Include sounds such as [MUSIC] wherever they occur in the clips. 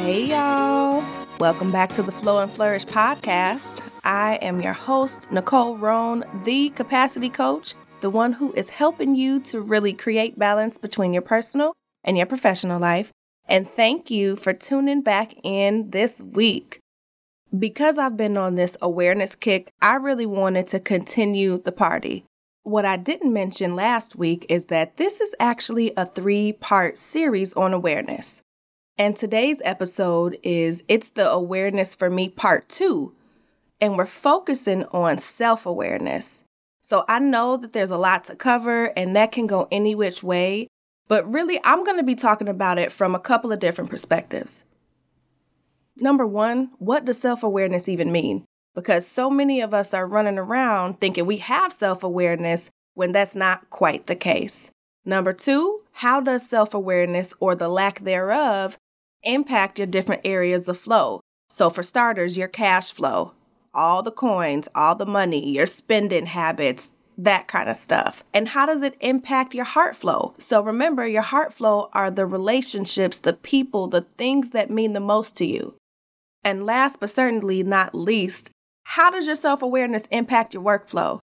Hey, y'all. Welcome back to the Flow and Flourish podcast. I am your host, Nicole Roan, the capacity coach, the one who is helping you to really create balance between your personal and your professional life. And thank you for tuning back in this week. Because I've been on this awareness kick, I really wanted to continue the party. What I didn't mention last week is that this is actually a three part series on awareness. And today's episode is It's the Awareness for Me Part 2. And we're focusing on self awareness. So I know that there's a lot to cover and that can go any which way, but really I'm going to be talking about it from a couple of different perspectives. Number one, what does self awareness even mean? Because so many of us are running around thinking we have self awareness when that's not quite the case. Number two, how does self awareness or the lack thereof impact your different areas of flow. So, for starters, your cash flow, all the coins, all the money, your spending habits, that kind of stuff. And how does it impact your heart flow? So, remember, your heart flow are the relationships, the people, the things that mean the most to you. And last but certainly not least, how does your self awareness impact your workflow?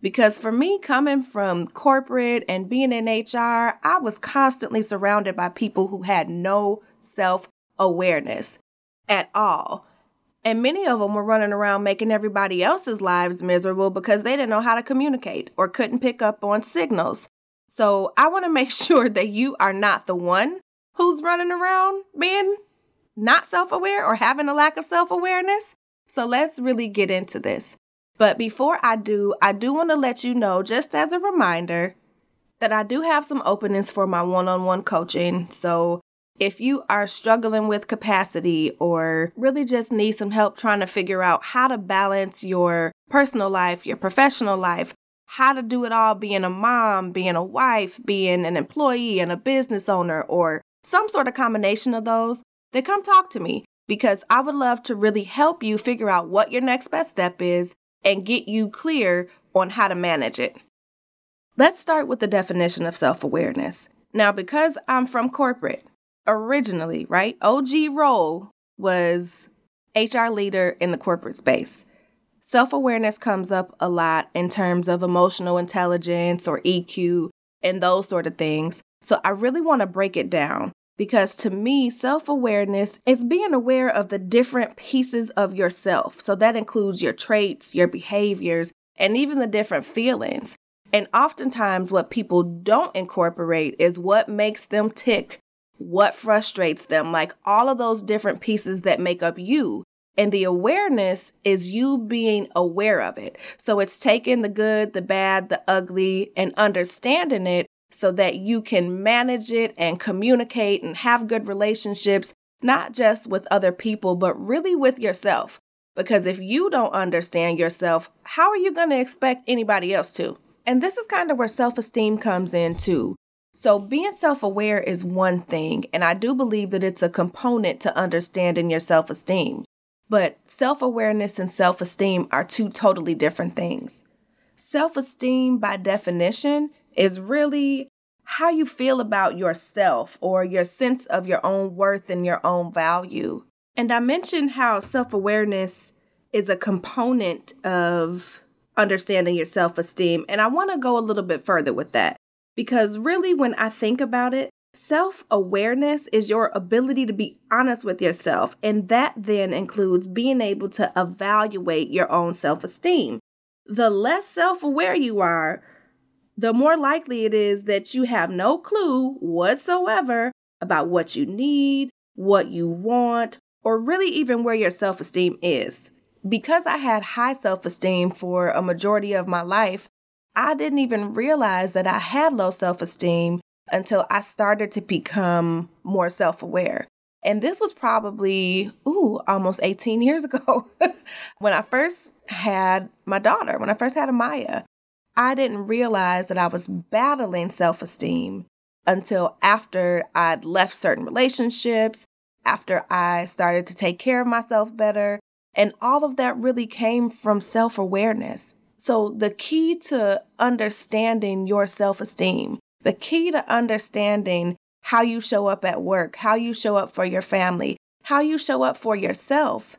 Because for me, coming from corporate and being in HR, I was constantly surrounded by people who had no self awareness at all. And many of them were running around making everybody else's lives miserable because they didn't know how to communicate or couldn't pick up on signals. So I want to make [LAUGHS] sure that you are not the one who's running around being not self aware or having a lack of self awareness. So let's really get into this. But before I do, I do want to let you know, just as a reminder, that I do have some openings for my one on one coaching. So if you are struggling with capacity or really just need some help trying to figure out how to balance your personal life, your professional life, how to do it all being a mom, being a wife, being an employee and a business owner, or some sort of combination of those, then come talk to me because I would love to really help you figure out what your next best step is and get you clear on how to manage it. Let's start with the definition of self awareness. Now, because I'm from corporate, originally, right? OG role was HR leader in the corporate space. Self awareness comes up a lot in terms of emotional intelligence or EQ and those sort of things. So I really want to break it down because to me, self awareness is being aware of the different pieces of yourself. So that includes your traits, your behaviors, and even the different feelings. And oftentimes, what people don't incorporate is what makes them tick, what frustrates them, like all of those different pieces that make up you. And the awareness is you being aware of it. So it's taking the good, the bad, the ugly, and understanding it so that you can manage it and communicate and have good relationships, not just with other people, but really with yourself. Because if you don't understand yourself, how are you going to expect anybody else to? And this is kind of where self esteem comes in too. So, being self aware is one thing, and I do believe that it's a component to understanding your self esteem. But self awareness and self esteem are two totally different things. Self esteem, by definition, is really how you feel about yourself or your sense of your own worth and your own value. And I mentioned how self awareness is a component of understanding your self esteem. And I want to go a little bit further with that because really, when I think about it, self awareness is your ability to be honest with yourself. And that then includes being able to evaluate your own self esteem. The less self aware you are, the more likely it is that you have no clue whatsoever about what you need, what you want, or really even where your self esteem is. Because I had high self esteem for a majority of my life, I didn't even realize that I had low self esteem until I started to become more self aware. And this was probably, ooh, almost 18 years ago [LAUGHS] when I first had my daughter, when I first had Amaya. I didn't realize that I was battling self esteem until after I'd left certain relationships, after I started to take care of myself better. And all of that really came from self awareness. So, the key to understanding your self esteem, the key to understanding how you show up at work, how you show up for your family, how you show up for yourself,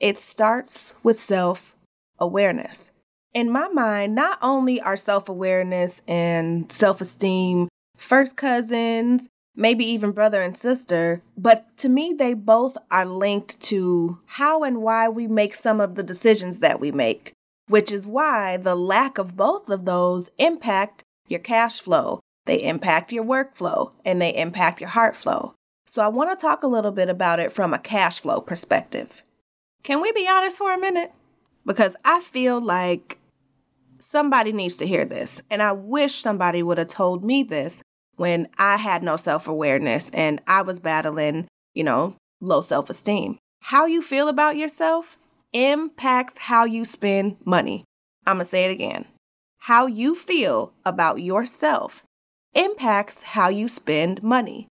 it starts with self awareness. In my mind, not only are self awareness and self esteem first cousins, maybe even brother and sister, but to me, they both are linked to how and why we make some of the decisions that we make, which is why the lack of both of those impact your cash flow, they impact your workflow, and they impact your heart flow. So I want to talk a little bit about it from a cash flow perspective. Can we be honest for a minute? Because I feel like somebody needs to hear this, and I wish somebody would have told me this when I had no self awareness and I was battling, you know, low self esteem. How you feel about yourself impacts how you spend money. I'm going to say it again. How you feel about yourself impacts how you spend money.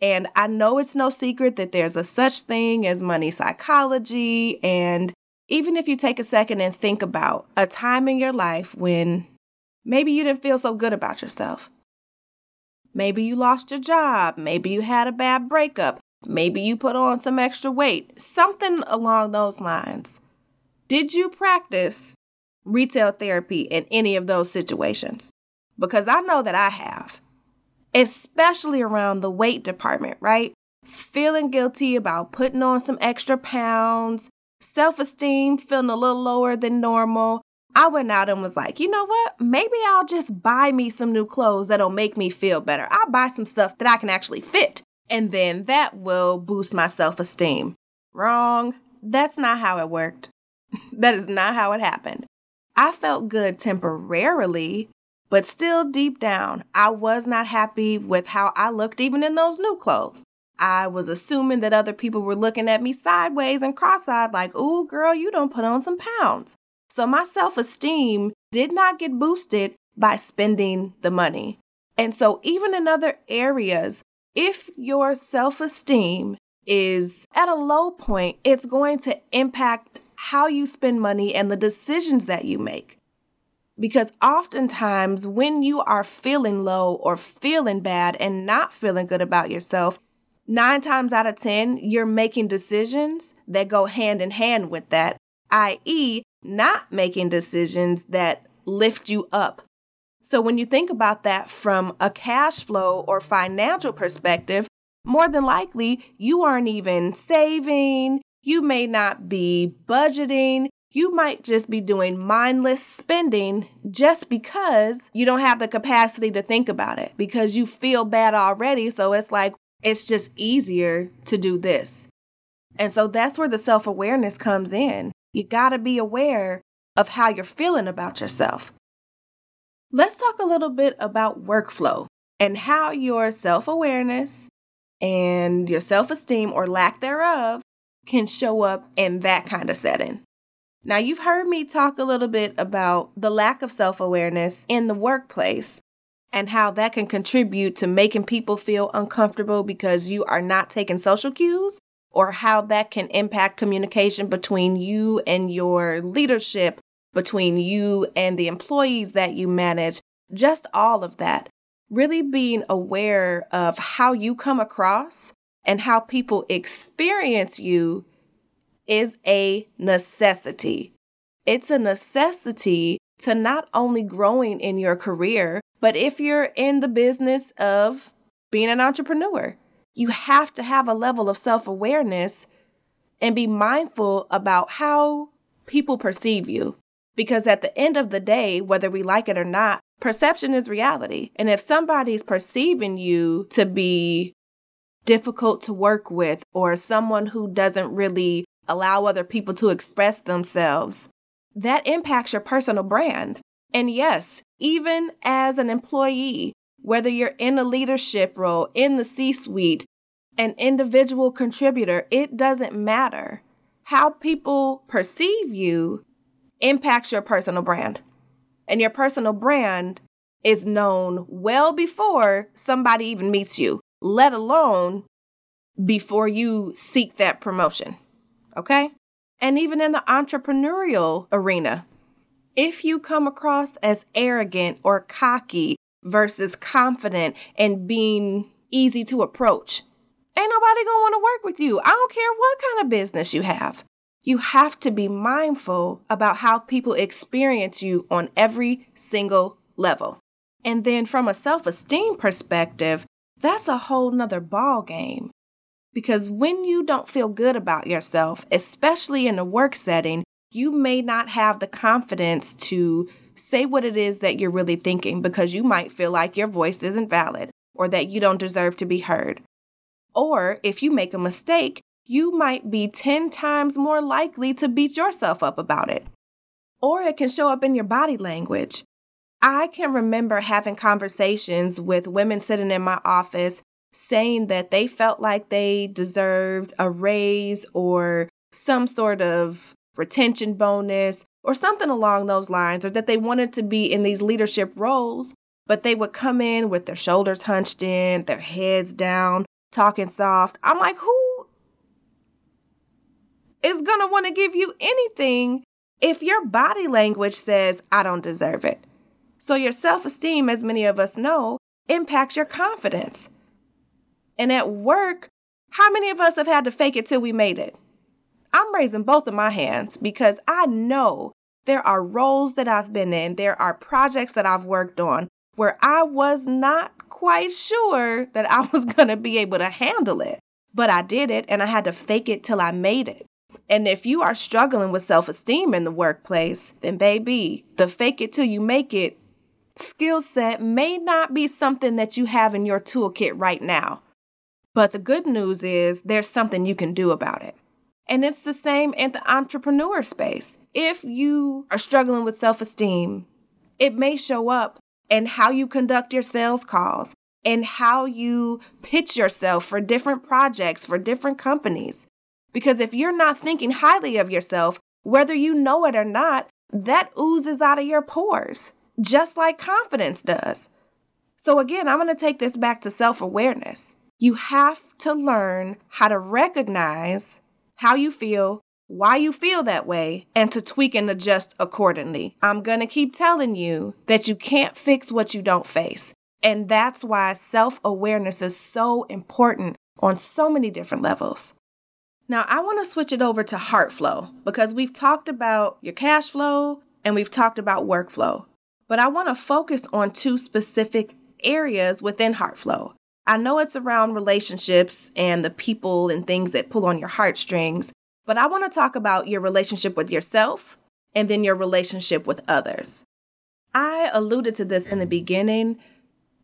And I know it's no secret that there's a such thing as money psychology. And even if you take a second and think about a time in your life when maybe you didn't feel so good about yourself, Maybe you lost your job. Maybe you had a bad breakup. Maybe you put on some extra weight. Something along those lines. Did you practice retail therapy in any of those situations? Because I know that I have, especially around the weight department, right? Feeling guilty about putting on some extra pounds, self esteem feeling a little lower than normal, I went out and was like, you know what? Maybe I'll just buy me some new clothes that'll make me feel better. I'll buy some stuff that I can actually fit, and then that will boost my self esteem. Wrong. That's not how it worked. [LAUGHS] that is not how it happened. I felt good temporarily, but still deep down, I was not happy with how I looked even in those new clothes. I was assuming that other people were looking at me sideways and cross eyed, like, ooh, girl, you don't put on some pounds. So my self esteem did not get boosted by spending the money. And so, even in other areas, if your self esteem is at a low point, it's going to impact how you spend money and the decisions that you make. Because oftentimes, when you are feeling low or feeling bad and not feeling good about yourself, nine times out of 10, you're making decisions that go hand in hand with that, i.e., not making decisions that lift you up. So, when you think about that from a cash flow or financial perspective, more than likely you aren't even saving, you may not be budgeting, you might just be doing mindless spending just because you don't have the capacity to think about it because you feel bad already. So it's like, it's just easier to do this. And so that's where the self awareness comes in. You got to be aware of how you're feeling about yourself. Let's talk a little bit about workflow and how your self awareness and your self esteem or lack thereof can show up in that kind of setting. Now, you've heard me talk a little bit about the lack of self awareness in the workplace and how that can contribute to making people feel uncomfortable because you are not taking social cues or how that can impact communication between you and your leadership, between you and the employees that you manage, just all of that. Really being aware of how you come across and how people experience you is a necessity. It's a necessity to not only growing in your career, but if you're in the business of being an entrepreneur, you have to have a level of self awareness and be mindful about how people perceive you. Because at the end of the day, whether we like it or not, perception is reality. And if somebody's perceiving you to be difficult to work with or someone who doesn't really allow other people to express themselves, that impacts your personal brand. And yes, even as an employee, whether you're in a leadership role, in the C suite, an individual contributor, it doesn't matter. How people perceive you impacts your personal brand. And your personal brand is known well before somebody even meets you, let alone before you seek that promotion. Okay? And even in the entrepreneurial arena, if you come across as arrogant or cocky versus confident and being easy to approach. ain't nobody gonna wanna work with you. I don't care what kind of business you have. You have to be mindful about how people experience you on every single level. And then from a self esteem perspective, that's a whole nother ball game. Because when you don't feel good about yourself, especially in a work setting, you may not have the confidence to say what it is that you're really thinking because you might feel like your voice isn't valid or that you don't deserve to be heard. Or if you make a mistake, you might be 10 times more likely to beat yourself up about it. Or it can show up in your body language. I can remember having conversations with women sitting in my office saying that they felt like they deserved a raise or some sort of retention bonus or something along those lines, or that they wanted to be in these leadership roles, but they would come in with their shoulders hunched in, their heads down, talking soft. I'm like, who is gonna wanna give you anything if your body language says, I don't deserve it? So, your self esteem, as many of us know, impacts your confidence. And at work, how many of us have had to fake it till we made it? I'm raising both of my hands because I know there are roles that I've been in, there are projects that I've worked on where I was not quite sure that I [LAUGHS] was going to be able to handle it. But I did it and I had to fake it till I made it. And if you are struggling with self esteem in the workplace, then baby, the fake it till you make it skill set may not be something that you have in your toolkit right now. But the good news is there's something you can do about it. And it's the same in the entrepreneur space. If you are struggling with self esteem, it may show up in how you conduct your sales calls and how you pitch yourself for different projects, for different companies. Because if you're not thinking highly of yourself, whether you know it or not, that oozes out of your pores just like confidence does. So, again, I'm going to take this back to self awareness. You have to learn how to recognize how you feel, why you feel that way, and to tweak and adjust accordingly. I'm going to keep telling you that you can't fix what you don't face. And that's why self awareness is so important on so many different levels. Now, I want to switch it over to heart flow because we've talked about your cash flow and we've talked about workflow but I want to focus on two specific areas within heart flow. I know it's around relationships and the people and things that pull on your heartstrings, but I want to talk about your relationship with yourself and then your relationship with others. I alluded to this in the beginning,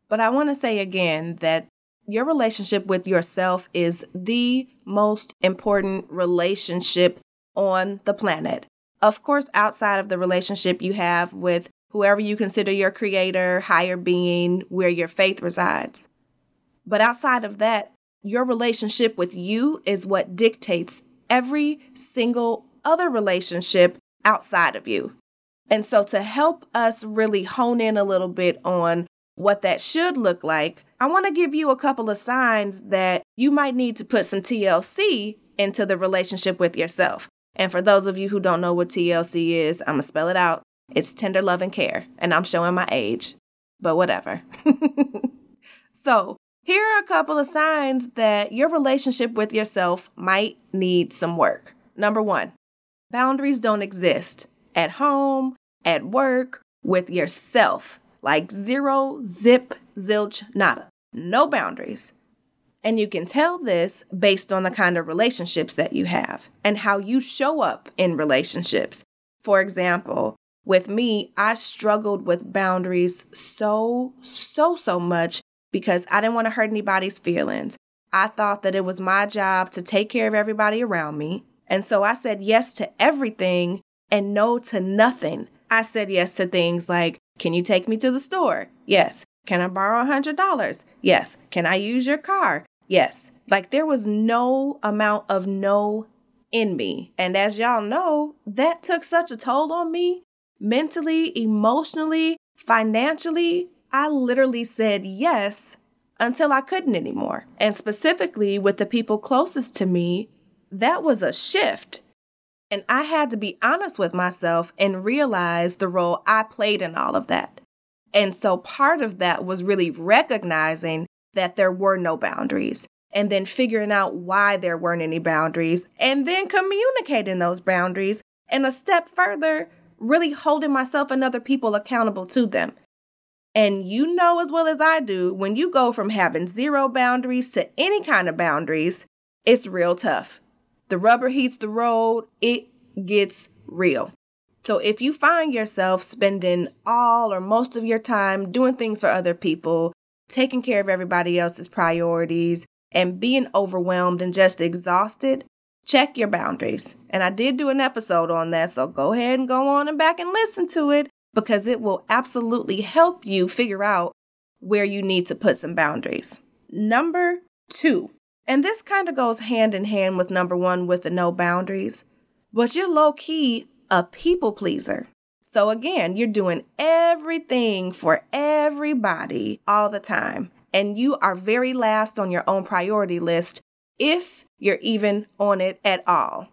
but I want to say again that your relationship with yourself is the most important relationship on the planet. Of course, outside of the relationship you have with whoever you consider your creator, higher being, where your faith resides. But outside of that, your relationship with you is what dictates every single other relationship outside of you. And so, to help us really hone in a little bit on what that should look like, I want to give you a couple of signs that you might need to put some TLC into the relationship with yourself. And for those of you who don't know what TLC is, I'm going to spell it out it's tender love and care, and I'm showing my age, but whatever. [LAUGHS] so, here are a couple of signs that your relationship with yourself might need some work. Number one, boundaries don't exist at home, at work, with yourself. Like zero, zip, zilch, nada. No boundaries. And you can tell this based on the kind of relationships that you have and how you show up in relationships. For example, with me, I struggled with boundaries so, so, so much because I didn't want to hurt anybody's feelings. I thought that it was my job to take care of everybody around me. And so I said yes to everything and no to nothing. I said yes to things like, Can you take me to the store? Yes. Can I borrow a $100? Yes. Can I use your car? Yes. Like there was no amount of no in me. And as y'all know, that took such a toll on me mentally, emotionally, financially, I literally said yes until I couldn't anymore. And specifically with the people closest to me, that was a shift. And I had to be honest with myself and realize the role I played in all of that. And so part of that was really recognizing that there were no boundaries. and then figuring out why there weren't any boundaries and then communicating those boundaries and a step further really holding myself and other people accountable to them and you know as well as I do, when you go from having zero boundaries to any kind of boundaries, it's real tough. The rubber heats the road, it gets real. So if you find yourself spending all or most of your time doing things for other people, taking care of everybody else's priorities, and being overwhelmed and just exhausted, check your boundaries. And I did do an episode on that, so go ahead and go on and back and listen to it because it will absolutely help you figure out where you need to put some boundaries. Number two, and this kind of goes hand in hand with number one with the no boundaries, but you're low key a people pleaser. So again, you're doing everything for everybody all the time, and you are very last on your own priority list if you're even on it at all.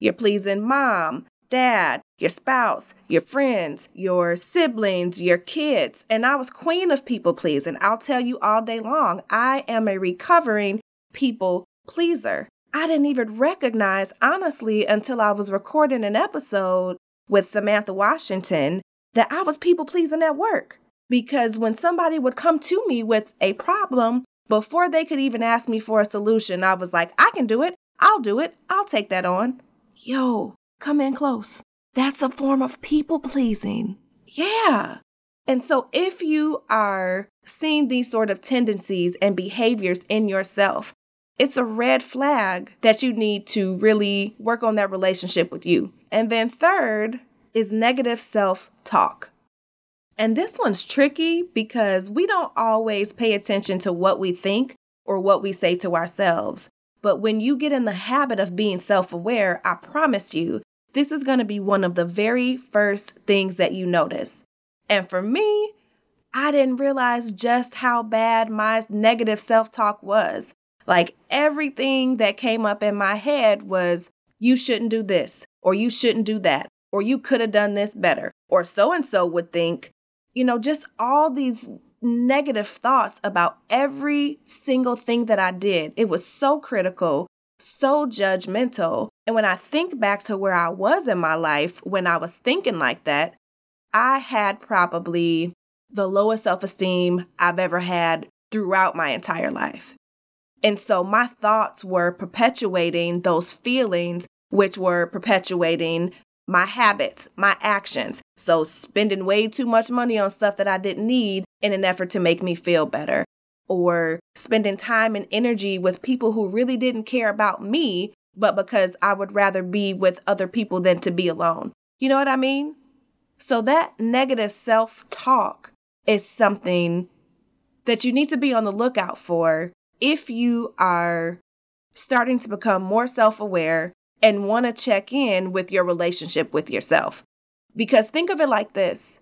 You're pleasing mom, dad, your spouse, your friends, your siblings, your kids. And I was queen of people pleasing. I'll tell you all day long, I am a recovering people pleaser. I didn't even recognize, honestly, until I was recording an episode with Samantha Washington, that I was people pleasing at work. Because when somebody would come to me with a problem, before they could even ask me for a solution, I was like, I can do it. I'll do it. I'll take that on. Yo, Come in close. That's a form of people pleasing. Yeah. And so if you are seeing these sort of tendencies and behaviors in yourself, it's a red flag that you need to really work on that relationship with you. And then third is negative self talk. And this one's tricky because we don't always pay attention to what we think or what we say to ourselves. But when you get in the habit of being self aware, I promise you, this is going to be one of the very first things that you notice. And for me, I didn't realize just how bad my negative self talk was. Like everything that came up in my head was, you shouldn't do this, or you shouldn't do that, or you could have done this better, or so and so would think, you know, just all these negative thoughts about every single thing that I did. It was so critical, so judgmental. And when I think back to where I was in my life when I was thinking like that, I had probably the lowest self esteem I've ever had throughout my entire life. And so my thoughts were perpetuating those feelings, which were perpetuating my habits, my actions. So spending way too much money on stuff that I didn't need in an effort to make me feel better, or spending time and energy with people who really didn't care about me, but because I would rather be with other people than to be alone. You know what I mean? So that negative self talk is something that you need to be on the lookout for if you are starting to become more self aware and want to check in with your relationship with yourself. Because think of it like this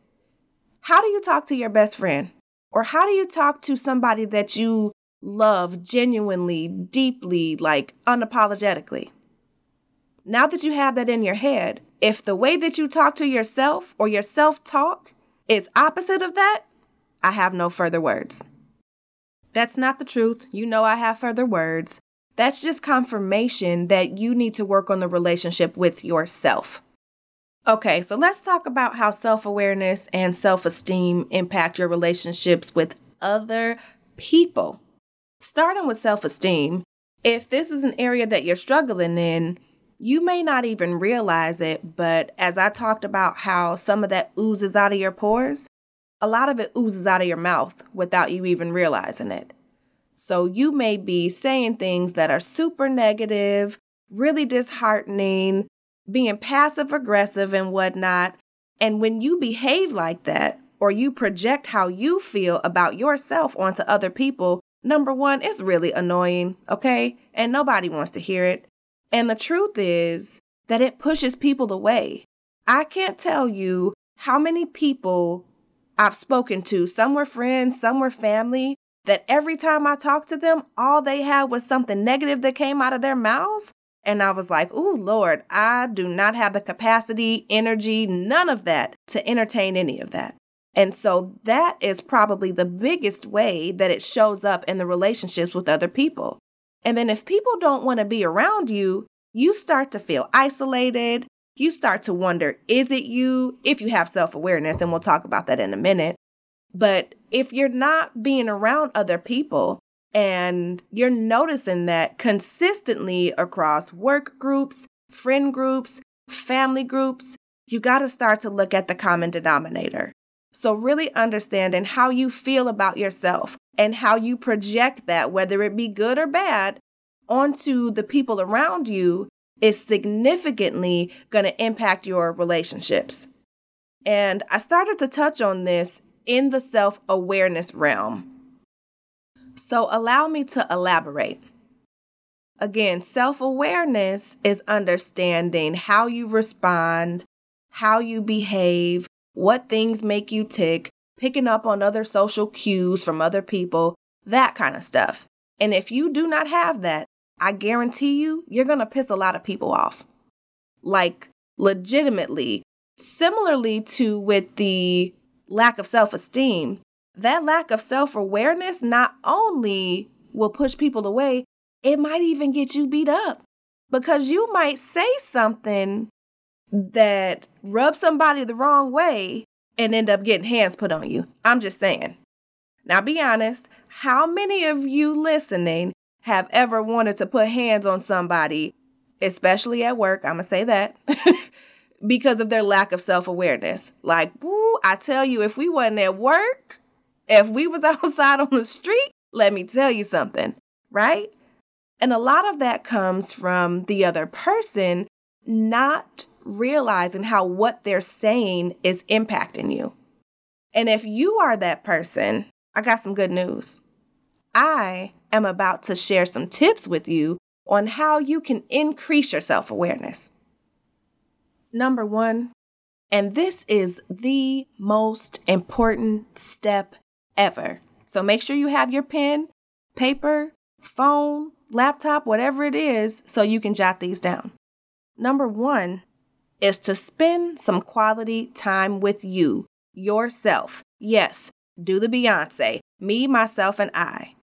How do you talk to your best friend? Or how do you talk to somebody that you love genuinely, deeply, like unapologetically? Now that you have that in your head, if the way that you talk to yourself or your self talk is opposite of that, I have no further words. That's not the truth. You know I have further words. That's just confirmation that you need to work on the relationship with yourself. Okay, so let's talk about how self awareness and self esteem impact your relationships with other people. Starting with self esteem, if this is an area that you're struggling in, you may not even realize it, but as I talked about how some of that oozes out of your pores, a lot of it oozes out of your mouth without you even realizing it. So you may be saying things that are super negative, really disheartening, being passive aggressive and whatnot. And when you behave like that, or you project how you feel about yourself onto other people, number one, it's really annoying, okay? And nobody wants to hear it. And the truth is that it pushes people away. I can't tell you how many people I've spoken to, some were friends, some were family, that every time I talked to them, all they had was something negative that came out of their mouths. And I was like, Ooh, Lord, I do not have the capacity, energy, none of that to entertain any of that. And so that is probably the biggest way that it shows up in the relationships with other people. And then if people don't want to be around you, you start to feel isolated. You start to wonder, is it you? If you have self awareness, and we'll talk about that in a minute. But if you're not being around other people and you're noticing that consistently across work groups, friend groups, family groups, you got to start to look at the common denominator. So, really understanding how you feel about yourself and how you project that, whether it be good or bad, onto the people around you is significantly going to impact your relationships. And I started to touch on this in the self awareness realm. So, allow me to elaborate. Again, self awareness is understanding how you respond, how you behave, what things make you tick, picking up on other social cues from other people, that kind of stuff. And if you do not have that, I guarantee you, you're going to piss a lot of people off. Like, legitimately. Similarly to with the lack of self esteem, that lack of self awareness not only will push people away, it might even get you beat up because you might say something that rubs somebody the wrong way and end up getting hands put on you. I'm just saying. Now, be honest, how many of you listening have ever wanted to put hands on somebody, especially at work? I'm to say that. [LAUGHS] because of their lack of self-awareness. Like, woo, I tell you, if we wasn't at work, if we was [LAUGHS] outside on the street, let me tell you something, right? And a lot of that comes from the other person not realizing how what they're saying is impacting you. And if you are that person, I got some good news. I am about to share some tips with you on how you can increase your self awareness. Number one, and this is the most important step ever. So make sure you have your pen, paper, phone, laptop, whatever it is, so you can jot these down. Number one is to spend some quality time with you, yourself. Yes, do the Beyonce, me, myself, and I.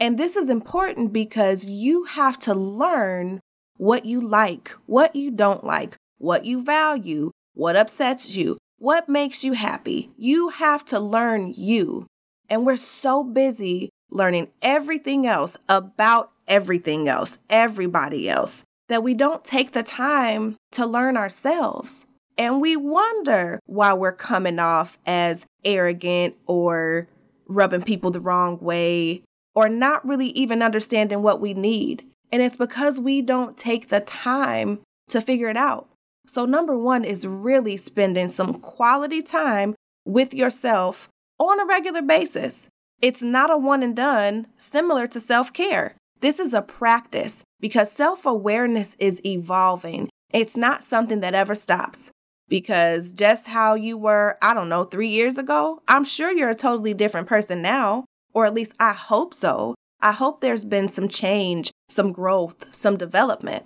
And this is important because you have to learn what you like, what you don't like, what you value, what upsets you, what makes you happy. You have to learn you. And we're so busy learning everything else about everything else, everybody else, that we don't take the time to learn ourselves. And we wonder why we're coming off as arrogant or rubbing people the wrong way or not really even understanding what we need. And it's because we don't take the time to figure it out. So, number one is really spending some quality time with yourself on a regular basis. It's not a one and done, similar to self care. This is a practice because self awareness is evolving. It's not something that ever stops. Because just how you were, I don't know, three years ago, I'm sure you're a totally different person now, or at least I hope so. I hope there's been some change, some growth, some development.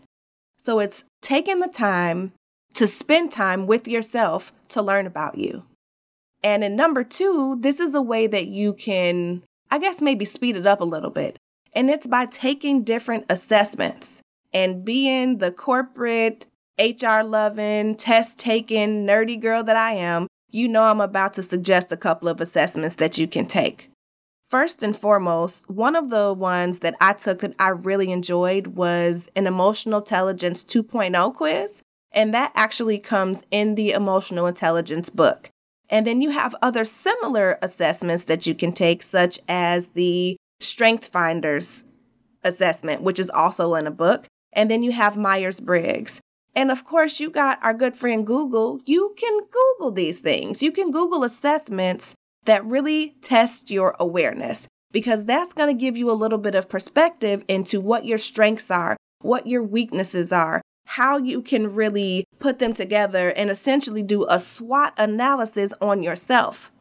So it's taking the time to spend time with yourself to learn about you. And in number two, this is a way that you can, I guess, maybe speed it up a little bit. And it's by taking different assessments and being the corporate, HR loving, test taking, nerdy girl that I am. You know, I'm about to suggest a couple of assessments that you can take. First and foremost, one of the ones that I took that I really enjoyed was an emotional intelligence 2.0 quiz. And that actually comes in the emotional intelligence book. And then you have other similar assessments that you can take, such as the Strength Finders assessment, which is also in a book. And then you have Myers Briggs. And of course, you got our good friend Google. You can Google these things. You can Google assessments that really test your awareness because that's going to give you a little bit of perspective into what your strengths are, what your weaknesses are, how you can really put them together and essentially do a SWOT analysis on yourself.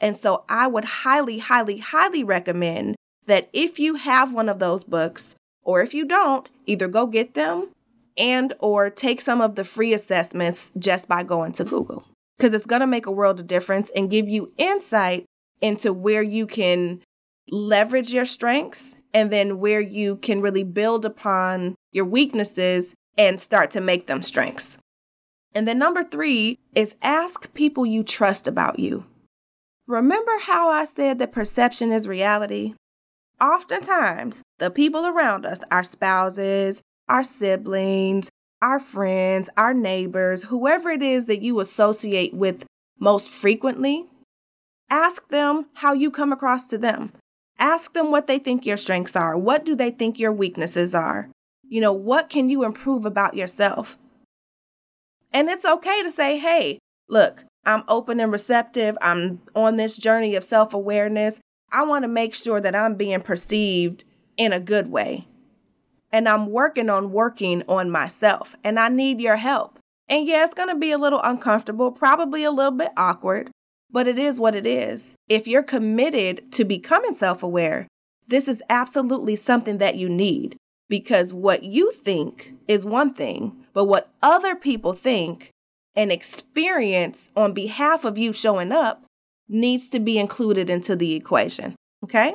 And so I would highly, highly, highly recommend that if you have one of those books, or if you don't, either go get them and or take some of the free assessments just by going to Google. Because it's going to make a world of difference and give you insight into where you can leverage your strengths and then where you can really build upon your weaknesses and start to make them strengths. And then number three is ask people you trust about you. Remember how I said that perception is reality? Oftentimes, the people around us, our spouses, our siblings, our friends, our neighbors, whoever it is that you associate with most frequently, ask them how you come across to them. Ask them what they think your strengths are. What do they think your weaknesses are? You know, what can you improve about yourself? And it's okay to say, hey, look, I'm open and receptive. I'm on this journey of self awareness. I want to make sure that I'm being perceived in a good way. And I'm working on working on myself, and I need your help. And yeah, it's going to be a little uncomfortable, probably a little bit awkward, but it is what it is. If you're committed to becoming self aware, this is absolutely something that you need because what you think is one thing, but what other people think and experience on behalf of you showing up needs to be included into the equation. Okay?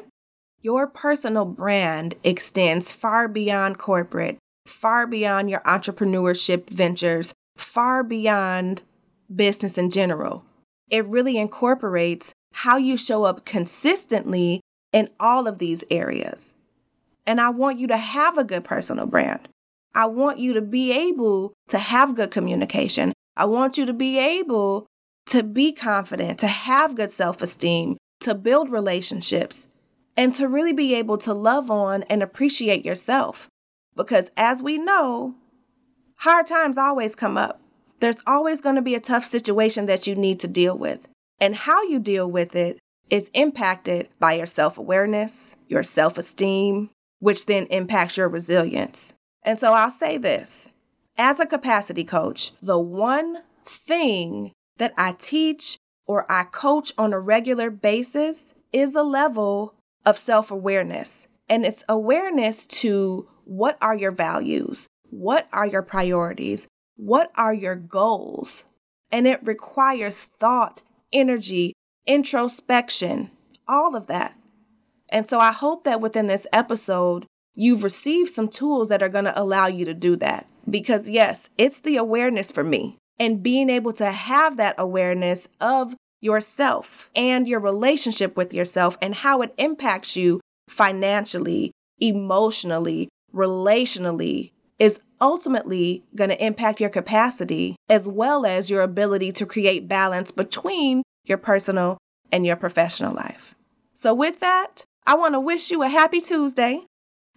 Your personal brand extends far beyond corporate, far beyond your entrepreneurship ventures, far beyond business in general. It really incorporates how you show up consistently in all of these areas. And I want you to have a good personal brand. I want you to be able to have good communication. I want you to be able to be confident, to have good self esteem, to build relationships, and to really be able to love on and appreciate yourself. Because as we know, hard times always come up. There's always going to be a tough situation that you need to deal with. And how you deal with it is impacted by your self awareness, your self esteem, which then impacts your resilience. And so I'll say this as a capacity coach, the one thing that I teach or I coach on a regular basis is a level of self awareness. And it's awareness to what are your values? What are your priorities? What are your goals? And it requires thought, energy, introspection, all of that. And so I hope that within this episode, you've received some tools that are going to allow you to do that. Because, yes, it's the awareness for me and being able to have that awareness of yourself and your relationship with yourself and how it impacts you financially, emotionally, relationally is ultimately going to impact your capacity as well as your ability to create balance between your personal and your professional life. So, with that, I want to wish you a happy Tuesday.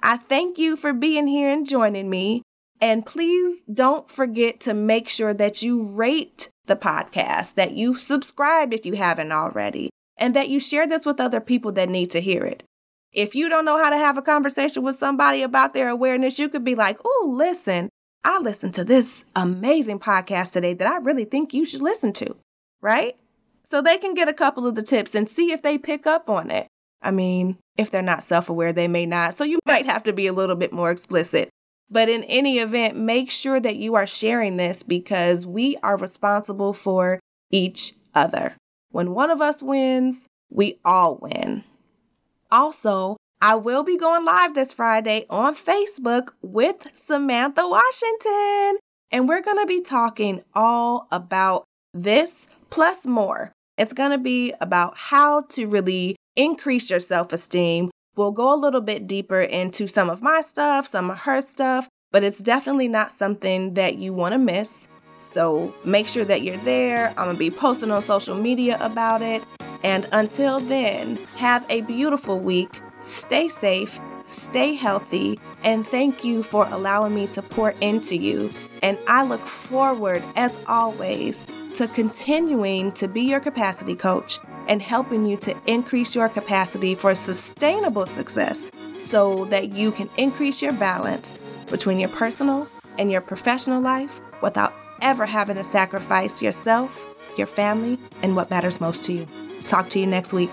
I thank you for being here and joining me. And please don't forget to make sure that you rate the podcast, that you subscribe if you haven't already, and that you share this with other people that need to hear it. If you don't know how to have a conversation with somebody about their awareness, you could be like, oh, listen, I listened to this amazing podcast today that I really think you should listen to, right? So they can get a couple of the tips and see if they pick up on it. I mean, if they're not self aware, they may not. So you [LAUGHS] might have to be a little bit more explicit. But in any event, make sure that you are sharing this because we are responsible for each other. When one of us wins, we all win. Also, I will be going live this Friday on Facebook with Samantha Washington, and we're going to be talking all about this plus more. It's going to be about how to really increase your self esteem. We'll go a little bit deeper into some of my stuff, some of her stuff, but it's definitely not something that you want to miss. So make sure that you're there. I'm going to be posting on social media about it. And until then, have a beautiful week. Stay safe, stay healthy, and thank you for allowing me to pour into you. And I look forward, as always, to continuing to be your capacity coach and helping you to increase your capacity for sustainable success so that you can increase your balance between your personal and your professional life without ever having to sacrifice yourself, your family, and what matters most to you. Talk to you next week.